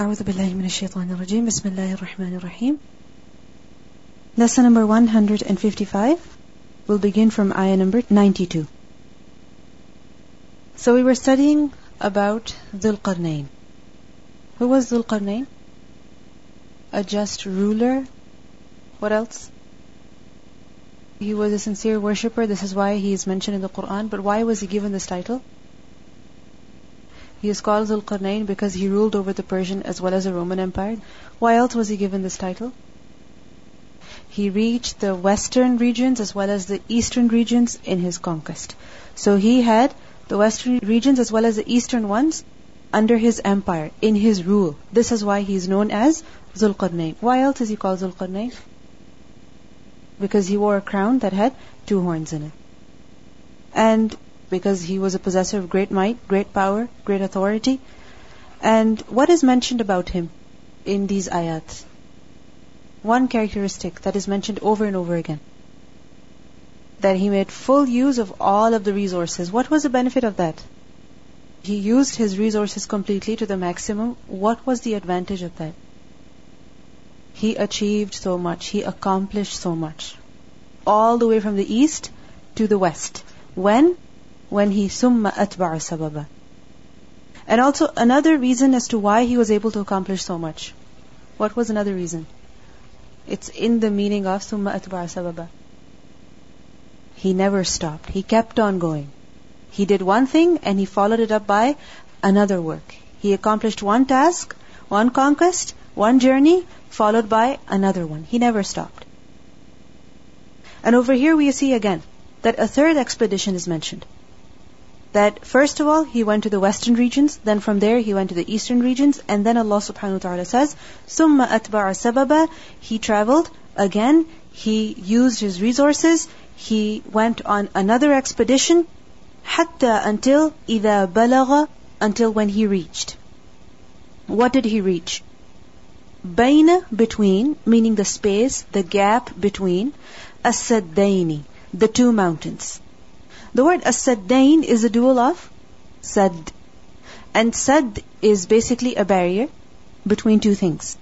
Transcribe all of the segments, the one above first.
أعوذ بالله من الشيطان الرجيم بسم الله الرحمن الرحيم Lesson number 155 We'll begin from ayah number 92 So we were studying about Dhul Qarnayn. Who was Dhul Qarnayn? A just ruler. What else? He was a sincere worshipper. This is why he is mentioned in the Quran. But why was he given this title? He is called Dhul Qarnayn because he ruled over the Persian as well as the Roman Empire. Why else was he given this title? He reached the western regions as well as the eastern regions in his conquest. So he had the western regions as well as the eastern ones under his empire, in his rule. This is why he is known as Zulqarnain. Why else is he called Zulqarnain? Because he wore a crown that had two horns in it. And because he was a possessor of great might, great power, great authority. And what is mentioned about him in these ayats? One characteristic that is mentioned over and over again that he made full use of all of the resources. What was the benefit of that? He used his resources completely to the maximum. What was the advantage of that? He achieved so much. He accomplished so much. All the way from the east to the west. When? When he summa atba'a sababa. And also another reason as to why he was able to accomplish so much. What was another reason? It's in the meaning of summa atba'a sababa. He never stopped. He kept on going. He did one thing and he followed it up by another work. He accomplished one task, one conquest, one journey, followed by another one. He never stopped. And over here we see again that a third expedition is mentioned that first of all he went to the western regions, then from there he went to the eastern regions, and then Allah subhanahu wa ta'ala says, Summa atba'a sababa, he traveled again, he used his resources, he went on another expedition, hatta until ida balaga, until when he reached. What did he reach? Baina between, meaning the space, the gap between, as the two mountains. The word as-saddain is a dual of sad. And sad is basically a barrier between two things.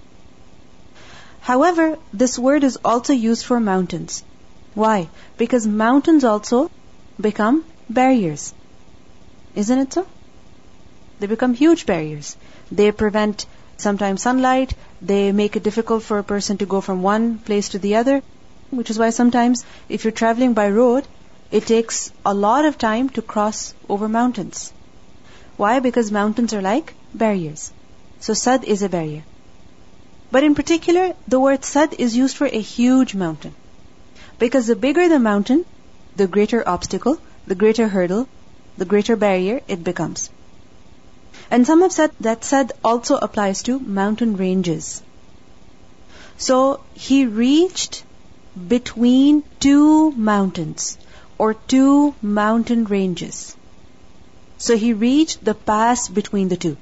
However, this word is also used for mountains. Why? Because mountains also become barriers. Isn't it so? They become huge barriers. They prevent sometimes sunlight. They make it difficult for a person to go from one place to the other. Which is why sometimes if you're traveling by road, it takes a lot of time to cross over mountains. Why? Because mountains are like barriers. So sad is a barrier. But in particular, the word sad is used for a huge mountain. Because the bigger the mountain, the greater obstacle, the greater hurdle, the greater barrier it becomes. And some have said that sad also applies to mountain ranges. So he reached between two mountains or two mountain ranges. So he reached the pass between the two.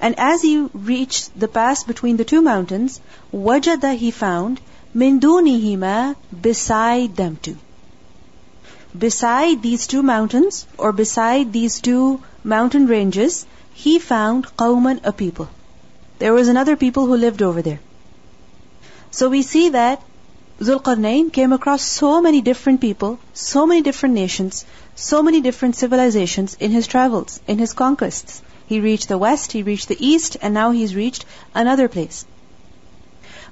And as he reached the pass between the two mountains, wajada he found min dunihima beside them two. Beside these two mountains or beside these two mountain ranges, he found qawman a people. There was another people who lived over there. So we see that Zulqarnain came across so many different people, so many different nations, so many different civilizations in his travels, in his conquests. He reached the west, he reached the east, and now he's reached another place.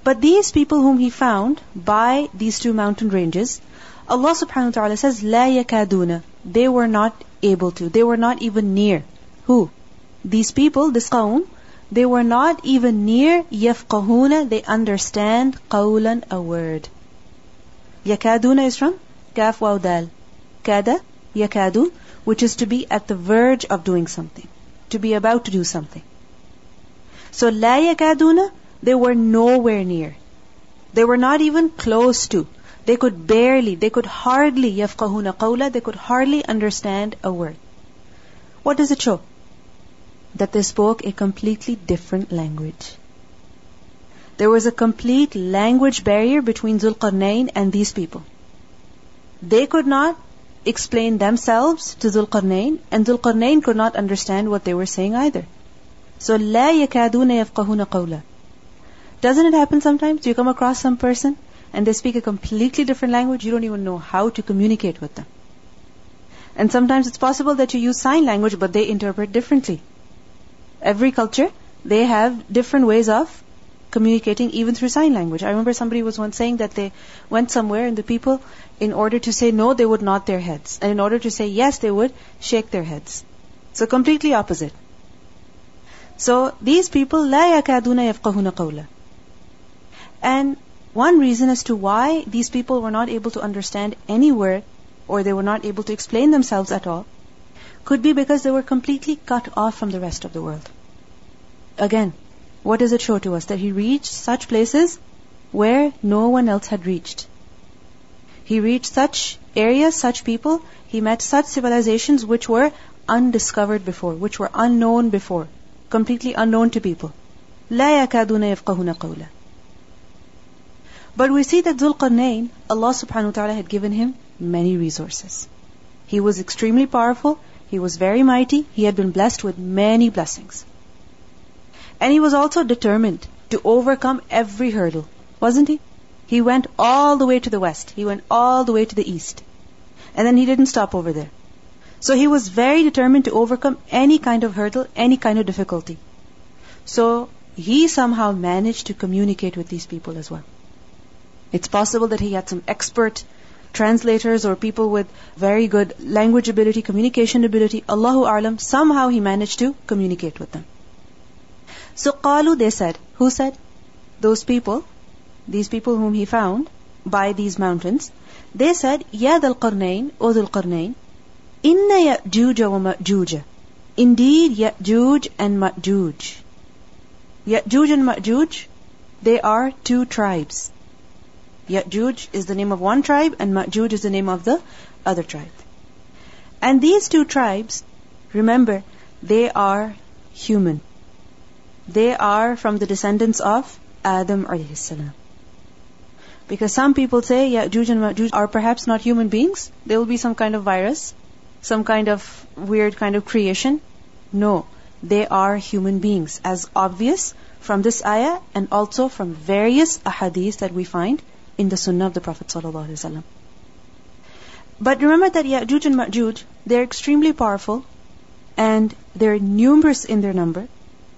But these people whom he found by these two mountain ranges, Allah subhanahu wa ta'ala says, La yakaduna. They were not able to. They were not even near. Who? These people, this qawm, they were not even near yafqahuna. They understand qawlan, a word. Yakaduna is from kaf waw dal. Kada, yakadu, which is to be at the verge of doing something. To be about to do something. So la yakaduna, they were nowhere near. They were not even close to. They could barely, they could hardly yafqahuna qawla, they could hardly understand a word. What does it show? That they spoke a completely different language There was a complete language barrier between Zulqarnain and these people. They could not explain themselves to Zulqarnain, and Zulqarnain could not understand what they were saying either. So لا يكادون يفقهون قولا. Doesn't it happen sometimes? You come across some person and they speak a completely different language, you don't even know how to communicate with them. And sometimes it's possible that you use sign language, but they interpret differently. Every culture, they have different ways of communicating even through sign language. I remember somebody was once saying that they went somewhere and the people, in order to say no, they would nod their heads. And in order to say yes, they would shake their heads. So completely opposite. So these people, لا يكادون يفقهون قولا. And one reason as to why these people were not able to understand any word or they were not able to explain themselves at all could be because they were completely cut off from the rest of the world. Again, what does it show to us? That he reached such places where no one else had reached. He reached such areas, such people, he met such civilizations which were undiscovered before, which were unknown before, completely unknown to people. لا يكادون يفقهون قولا but we see that Dhul Qarnayn, Allah subhanahu wa ta'ala had given him many resources. He was extremely powerful, he was very mighty, he had been blessed with many blessings. And he was also determined to overcome every hurdle, wasn't he? He went all the way to the west, he went all the way to the east. And then he didn't stop over there. So he was very determined to overcome any kind of hurdle, any kind of difficulty. So he somehow managed to communicate with these people as well. It's possible that he had some expert translators or people with very good language ability, communication ability. Allahu A'lam, somehow he managed to communicate with them. So qalu, they said. Who said? Those people, these people whom he found by these mountains, they said, Ya Dhul Qarnayn, O Dhul Qarnayn, Inna Ya'juj. Indeed, Ya'juj and Ma'juj. Ya'juj and Ma'juj, they are two tribes. Ya'juj is the name of one tribe and Ma'juj is the name of the other tribe. And these two tribes, remember, they are human. They are from the descendants of Adam alayhi salam. Because some people say Ya'juj and Ma'juj are perhaps not human beings. They will be some kind of virus, some kind of weird kind of creation. No, they are human beings, as obvious from this ayah and also from various ahadith that we find in the sunnah of the Prophet. But remember that Ya'juj and Ma'juj, they're extremely powerful and they're numerous in their number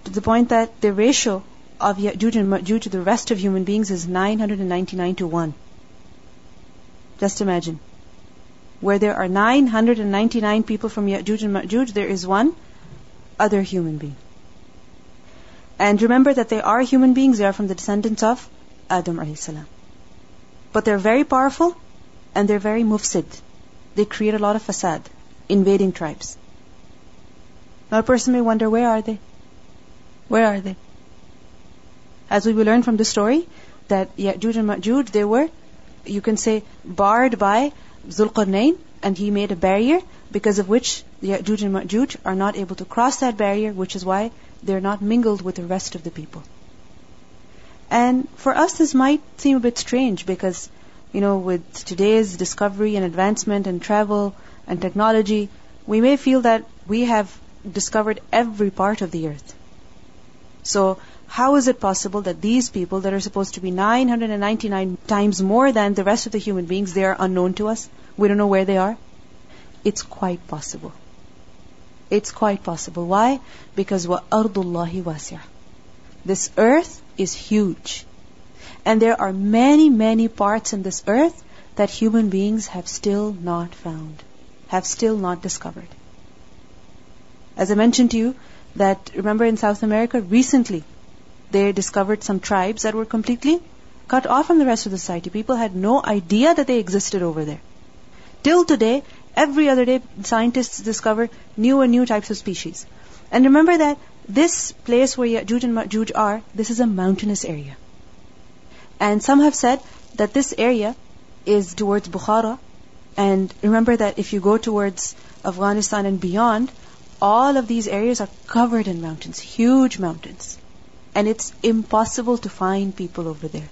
to the point that the ratio of Ma'juj to the rest of human beings is 999 to 1. Just imagine. Where there are 999 people from Ya'juj and Ma'juj, there is one other human being. And remember that they are human beings, they are from the descendants of Adam alayhi salam. But they're very powerful and they're very mufsid. They create a lot of fasad, invading tribes. Now a person may wonder, where are they? Where are they? As we will learn from the story, that Ya'juj and Ma'juj, they were, you can say, barred by Zulqarnain, and he made a barrier because of which Ya'juj and Ma'juj are not able to cross that barrier, which is why they're not mingled with the rest of the people. And for us, this might seem a bit strange because, you know, with today's discovery and advancement and travel and technology, we may feel that we have discovered every part of the earth. So how is it possible that these people that are supposed to be 999 times more than the rest of the human beings, they are unknown to us? We don't know where they are? It's quite possible. It's quite possible. Why? Because wa ardullahi. This earth is huge. And there are many, many parts in this earth that human beings have still not found, have still not discovered. As I mentioned to you, that remember in South America, recently, they discovered some tribes that were completely cut off from the rest of the society. People had no idea that they existed over there. Till today, every other day, scientists discover new and new types of species. And remember that this place where Ya'juj and Ma'juj are, this is a mountainous area. And some have said that this area is towards Bukhara. And remember that if you go towards Afghanistan and beyond, all of these areas are covered in mountains, huge mountains. And it's impossible to find people over there.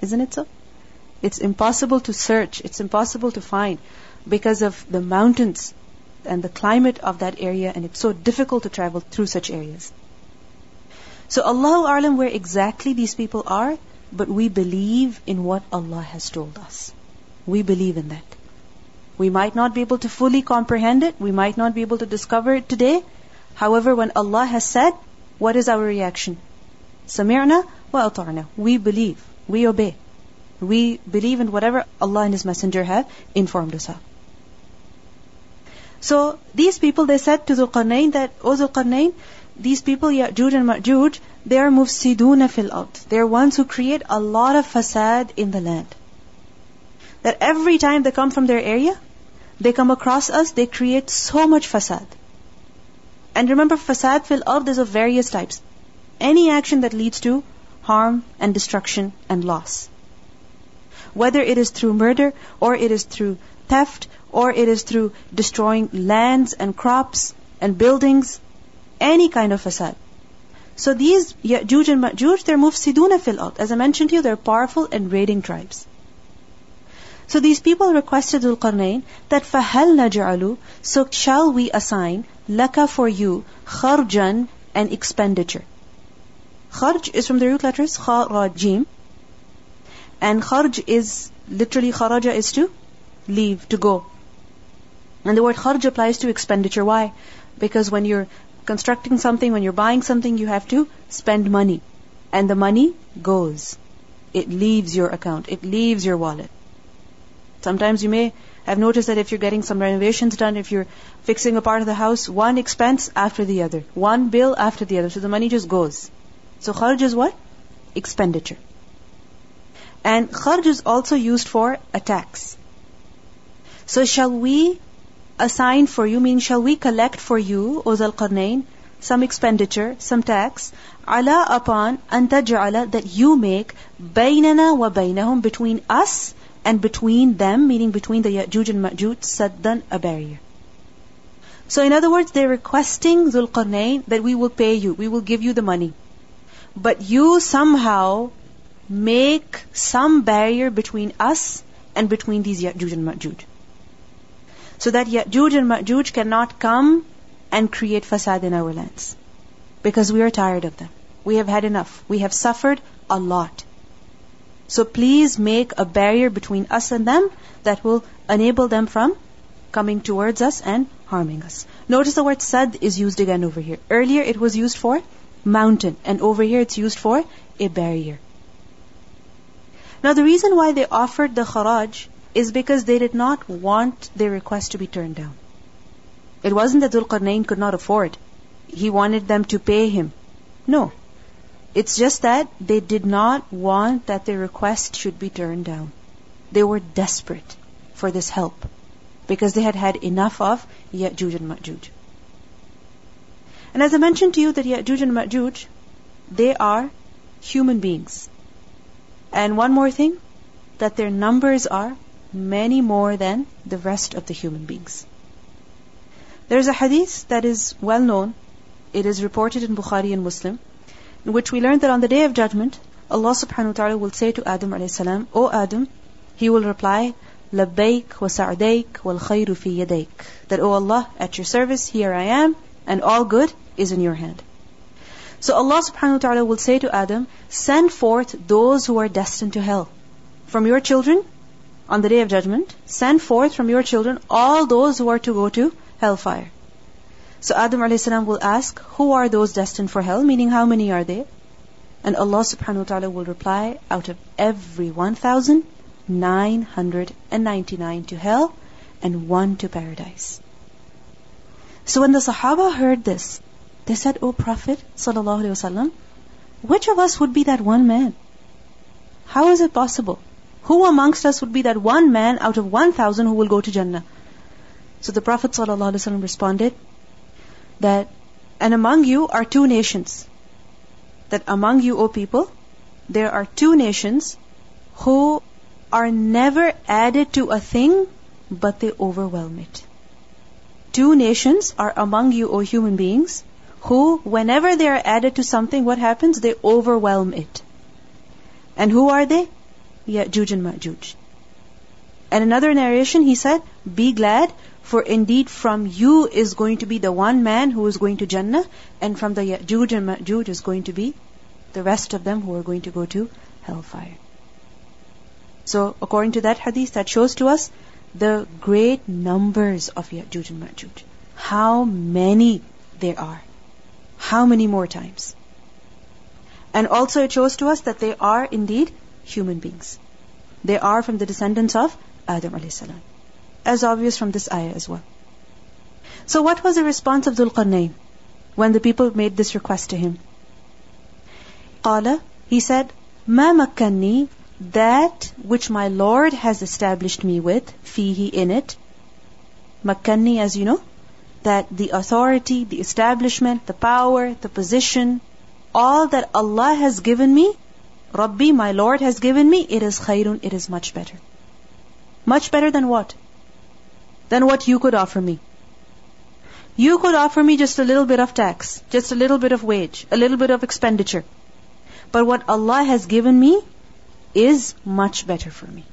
Isn't it so? It's impossible to search, it's impossible to find because of the mountains and the climate of that area, and it's so difficult to travel through such areas. So Allahu A'lam where exactly these people are, but we believe in what Allah has told us. We believe in that. We might not be able to fully comprehend it, we might not be able to discover it today. However, when Allah has said, what is our reaction? Sami'na wa ata'na. We believe, we obey. We believe in whatever Allah and His Messenger have informed us of. So these people, they said to Zulqarnain that, O Zulqarnain, these people, Ya'juj and Ma'juj, they are mufsiduna fil ard. They are ones who create a lot of fasad in the land. That every time they come from their area, they come across us, they create so much fasad. And remember, fasad fil ard is of various types. Any action that leads to harm and destruction and loss. Whether it is through murder, or it is through theft, or it is through destroying lands and crops and buildings, any kind of fasad. So these Ya'juj and Ma'juj, they're mufsiduna fil. As I mentioned to you, they're powerful and raiding tribes. So these people requested Dhul that فَهَلْ نَجْعَلُ So shall we assign laka for you kharjan an expenditure. Kharj is from the root letters kharajim. And kharj is literally kharaja is to leave, to go. And the word kharj applies to expenditure. Why? Because when you're constructing something, when you're buying something, you have to spend money. And the money goes. It leaves your account. It leaves your wallet. Sometimes you may have noticed that if you're getting some renovations done, if you're fixing a part of the house, one expense after the other, one bill after the other. So the money just goes. So kharj is what? Expenditure. And kharj is also used for a tax. So shall we assign for you, meaning shall we collect for you, O Zal Qarnayn, some expenditure, some tax, ala upon antaj'ala that you make baynana wa baynahum between us and between them, meaning between the Ya'juj and Ma'juj, saddan a barrier. So in other words, they're requesting Zulqarnain that we will pay you, we will give you the money. But you somehow make some barrier between us and between these Ya'juj and Ma'juj so that Ya'juj and Ma'juj cannot come and create fasad in our lands. Because we are tired of them. We have had enough. We have suffered a lot. So please make a barrier between us and them that will enable them from coming towards us and harming us. Notice the word sad is used again over here. Earlier it was used for mountain, and over here it's used for a barrier. Now the reason why they offered the kharaj is because they did not want their request to be turned down. It wasn't that Dhul could not afford. He wanted them to pay him. No. It's just that they did not want that their request should be turned down. They were desperate for this help because they had had enough of Ya'juj and Ma'juj. And as I mentioned to you that Ya'juj and Ma'juj, they are human beings. And one more thing, that their numbers are many more than the rest of the human beings. There is a hadith that is well known. It is reported in Bukhari and Muslim, in which we learn that on the day of judgment, Allah subhanahu wa ta'ala will say to Adam alayhi salam, O Adam, he will reply, Labbaik wa sa'daik wal khayru fi yadaik. That, O Allah, at your service, here I am, and all good is in your hand. So Allah subhanahu wa ta'ala will say to Adam, send forth those who are destined to hell. From your children, on the day of judgment, send forth from your children all those who are to go to hellfire. So Adam a.s. will ask, who are those destined for hell? Meaning, how many are they? And Allah subhanahu wa ta'ala will reply, out of every 1,999 to hell and one to paradise. So when the Sahaba heard this, they said, O Prophet sallallahu wasallam, which of us would be that one man? How is it possible? Who amongst us would be that one man out of 1,000 who will go to Jannah? So the Prophet ﷺ responded that, and among you are two nations. That among you, O people, there are two nations who are never added to a thing, but they overwhelm it. Two nations are among you, O human beings, who, whenever they are added to something, what happens? They overwhelm it. And who are they? Ya'juj and Ma'juj. And another narration, he said, be glad, for indeed from you is going to be the one man who is going to Jannah, and from the Ya'juj and is going to be the rest of them who are going to go to hellfire. So, according to that hadith, that shows to us the great numbers of Ya'juj and. How many there are. How many more times. And also it shows to us that they are indeed human beings. They are from the descendants of Adam alayhi salam. As obvious from this ayah as well. So what was the response of Dhul Qarnayn when the people made this request to him? Qala, he said, Ma makkanni, that which my Lord has established me with, fihi in it. Makkanni, as you know, that the authority, the establishment, the power, the position, all that Allah has given me, Rabbi, my Lord has given me, it is khairun, it is much better. Much better than what? Than what you could offer me. You could offer me just a little bit of tax, just a little bit of wage, a little bit of expenditure. But what Allah has given me is much better for me.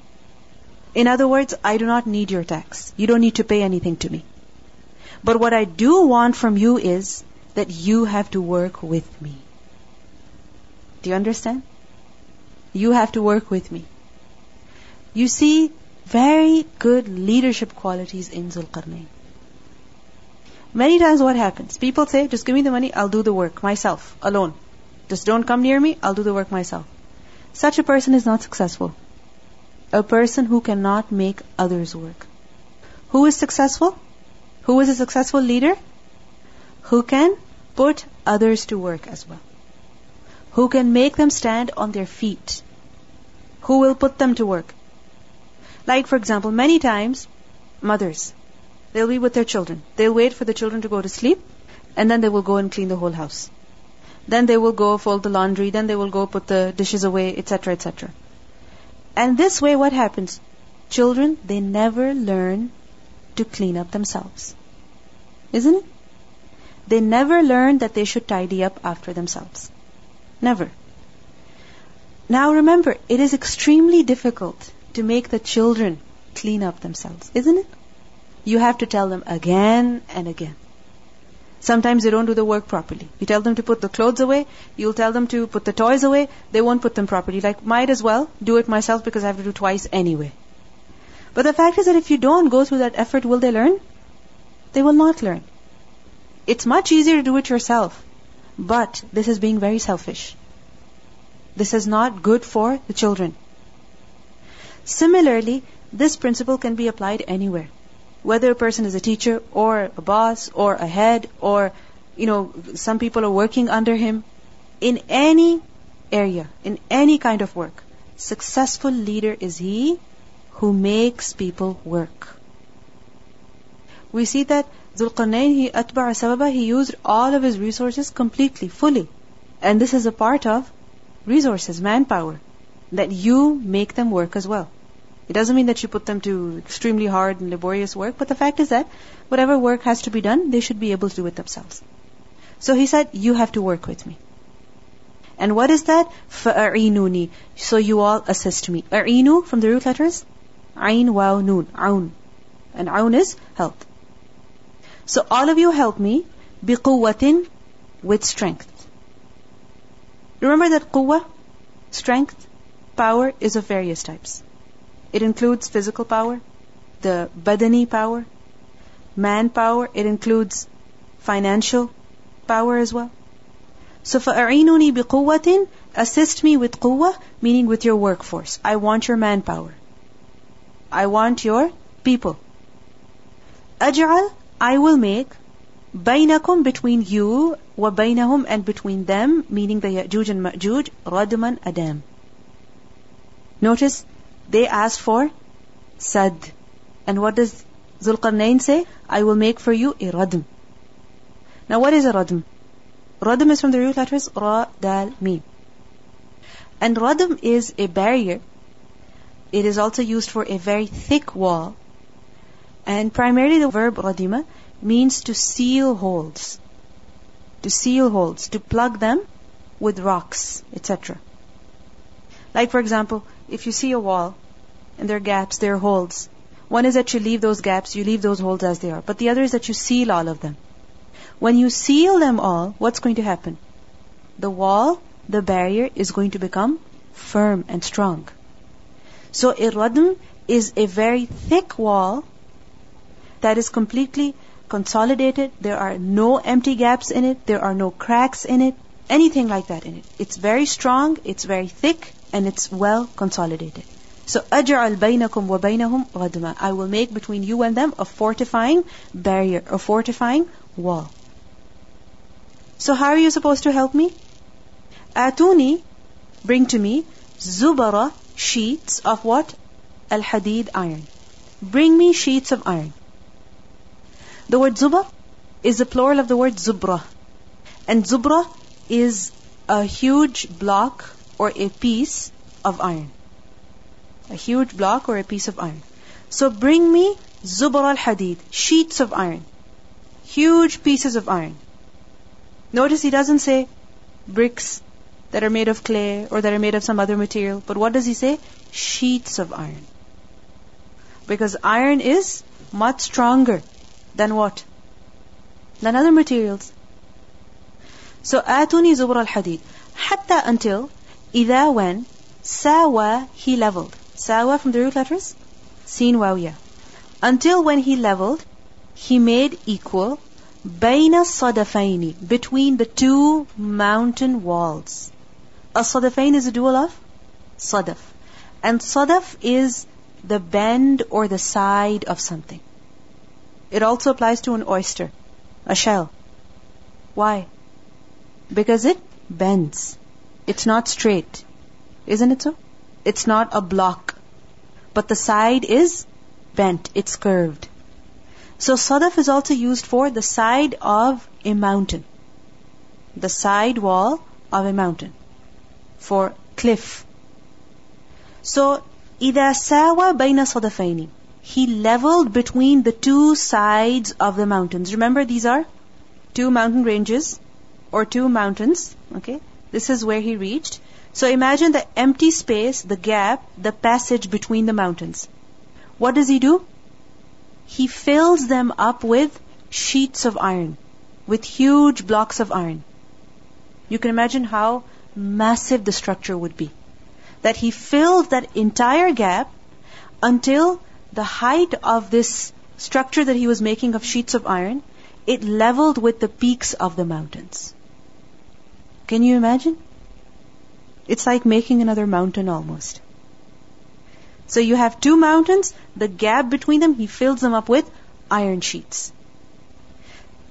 In other words, I do not need your tax. You don't need to pay anything to me. But what I do want from you is that you have to work with me. Do you understand? You have to work with me. You see very good leadership qualities in Zulqarnain. Many times what happens? People say, just give me the money, I'll do the work myself, alone. Just don't come near me, I'll do the work myself. Such a person is not successful. A person who cannot make others work. Who is successful? Who is a successful leader? Who can put others to work as well. Who can make them stand on their feet. Who will put them to work. Like, for example, many times, mothers, they'll be with their children. They'll wait for the children to go to sleep, and then they will go and clean the whole house. Then they will go fold the laundry, then they will go put the dishes away, etc., etc. And this way, what happens? Children, they never learn to clean up themselves. Isn't it? They never learn that they should tidy up after themselves. Never. Now remember, it is extremely difficult to make the children clean up themselves, isn't it? You have to tell them again and again. Sometimes they don't do the work properly. You tell them to put the clothes away, you'll tell them to put the toys away, they won't put them properly. Like, might as well do it myself because I have to do twice anyway. But the fact is that if you don't go through that effort, will they learn? They will not learn. It's much easier to do it yourself. But this is being very selfish. This is not good for the children. Similarly, this principle can be applied anywhere. Whether a person is a teacher or a boss or a head or, you know, some people are working under him. In any area, in any kind of work, successful leader is he who makes people work. We see that Zulqarnain, he atba'a sababa, he used all of his resources completely, fully. And this is a part of resources, manpower, that you make them work as well. It doesn't mean that you put them to extremely hard and laborious work, but the fact is that whatever work has to be done, they should be able to do it themselves. So he said, you have to work with me. And what is that? فَأَعِينُونِي So you all assist me. أَعِينُ from the root letters, Ain, Waw, Noon. Aun. And Aun is help. So all of you help me بِقُوَّةٍ with strength. Remember that quwwah, strength, power is of various types. It includes physical power, the badani power, manpower. It includes financial power as well. So فَأَعِينُنِي بِقُوَّةٍ Assist me with quwwah, meaning with your workforce. I want your manpower. I want your people. أَجْعَلْ I will make بَيْنَكُمْ between you وَبَيْنَهُمْ and between them, meaning the Ya'juj and Ma'juj, رَدْمًا adam. Notice they asked for sad. And what does Zulqarnain say? I will make for you a radm. Now what is a radm? Radm is from the root letters Ra, Dal, Mim. And radm is a barrier it is also used for a very thick wall. And primarily the verb radima means to seal holes. To seal holes, to plug them with rocks, etc. Like for example, if you see a wall and there are gaps, there are holes, One is that you leave those gaps, you leave those holes as they are. But the other is that you seal all of them. When you seal them all, what's going to happen? The wall, the barrier is going to become firm and strong. So a radm is a very thick wall that is completely consolidated. There are no empty gaps in it. There are no cracks in it. Anything like that in it. It's very strong, it's very thick, and it's well consolidated. So أجعل بينكم وبينهم ردما. I will make between you and them a fortifying barrier, a fortifying wall. So how are you supposed to help me? Atuni, bring to me zubara sheets of what? Al hadid iron. Bring me sheets of iron. The word zubar is the plural of the word zubrah, And zubrah is a huge block or a piece of iron a huge block or a piece of iron. So bring me zubur al hadid, sheets of iron, huge pieces of iron. Notice he doesn't say bricks that are made of clay or that are made of some other material, but what does he say? Sheets of iron. Because iron is much stronger than what? Than other materials. So atuni zubr al hadid. Hatta until, ida when, sawa he leveled. Sawa from the root letters? Sin Until when he leveled, he made equal Baina Sadafaini, between the two mountain walls. A Sadafain is a dual of Sadaf. And Sadaf is the bend or the side of something. It also applies to an oyster, a shell. Why? Because it bends. It's not straight. Isn't it so? It's not a block But the side is bent. It's curved. So sadaf is also used for the side of a mountain. The side wall of a mountain. For cliff. So, إِذَا سَاوَى بَيْنَ صَدَفَيْنِ he leveled between the two sides of the mountains. Remember, these are two mountain ranges or two mountains. Okay, this is where he reached. So imagine the empty space, the gap, the passage between the mountains. What does he do? He fills them up with sheets of iron, with huge blocks of iron. You can imagine how massive the structure would be. That he filled that entire gap until the height of this structure that he was making of sheets of iron, it leveled with the peaks of the mountains. Can you imagine? It's like making another mountain almost. So you have two mountains, the gap between them, he fills them up with iron sheets.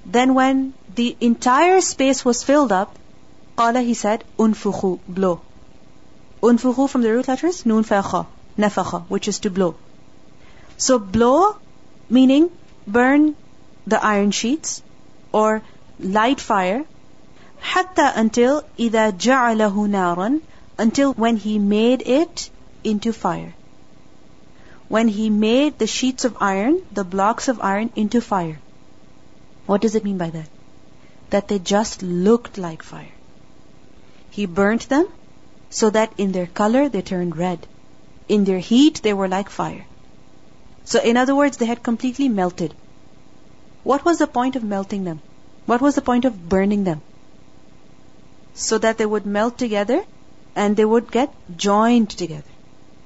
Then when the entire space was filled up, qala he said, unfukhu, blow. Unfukhu from the root letters, nun fa nafakha, which is to blow. So blow meaning burn the iron sheets or light fire حتى until إذا جعله نارا until when he made it into fire. When he made the sheets of iron, the blocks of iron into fire. What does it mean by that? That they just looked like fire. He burnt them so that in their color they turned red. In their heat they were like fire. So in other words, they had completely melted. What was the point of melting them? What was the point of burning them? So that they would melt together and they would get joined together.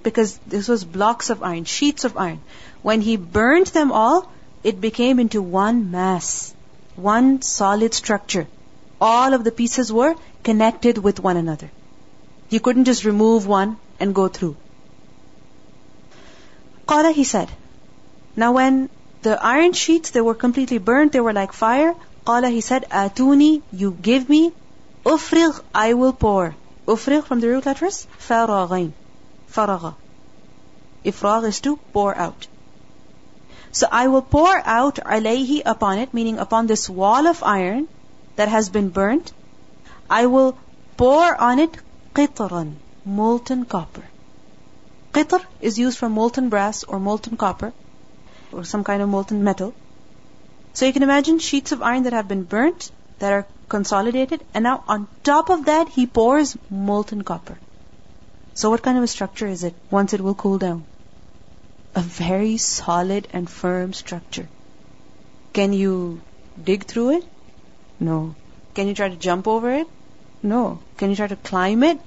Because this was blocks of iron, sheets of iron. When he burned them all, it became into one mass, one solid structure. All of the pieces were connected with one another. You couldn't just remove one and go through. Qala, he said, now when the iron sheets, they were completely burnt, they were like fire. Qala, he said, Atuni, you give me. Ufrigh, I will pour. Ufrigh from the root letters, faraghain. Faragha. Ifragh is to pour out. So I will pour out alayhi upon it, meaning upon this wall of iron that has been burnt. I will pour on it qitran, molten copper. Qitr is used for molten brass or molten copper or some kind of molten metal. So you can imagine sheets of iron that have been burnt, that are consolidated, and now on top of that he pours molten copper. So what kind of a structure is it once it will cool down? a very solid and firm structure. Can you dig through it? No. Can you try to jump over it? No. Can you try to climb it?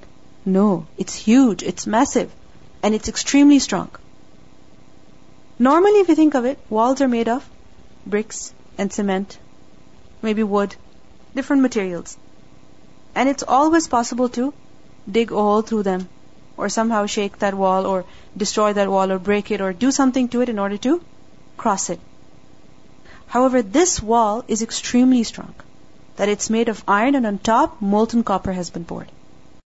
No. It's huge, it's massive, and it's extremely strong. Normally, if you think of it, walls are made of bricks and cement, maybe wood, different materials. And it's always possible to dig a hole through them, or somehow shake that wall, or destroy that wall, or break it, or do something to it in order to cross it. However, this wall is extremely strong, that it's made of iron and on top molten copper has been poured.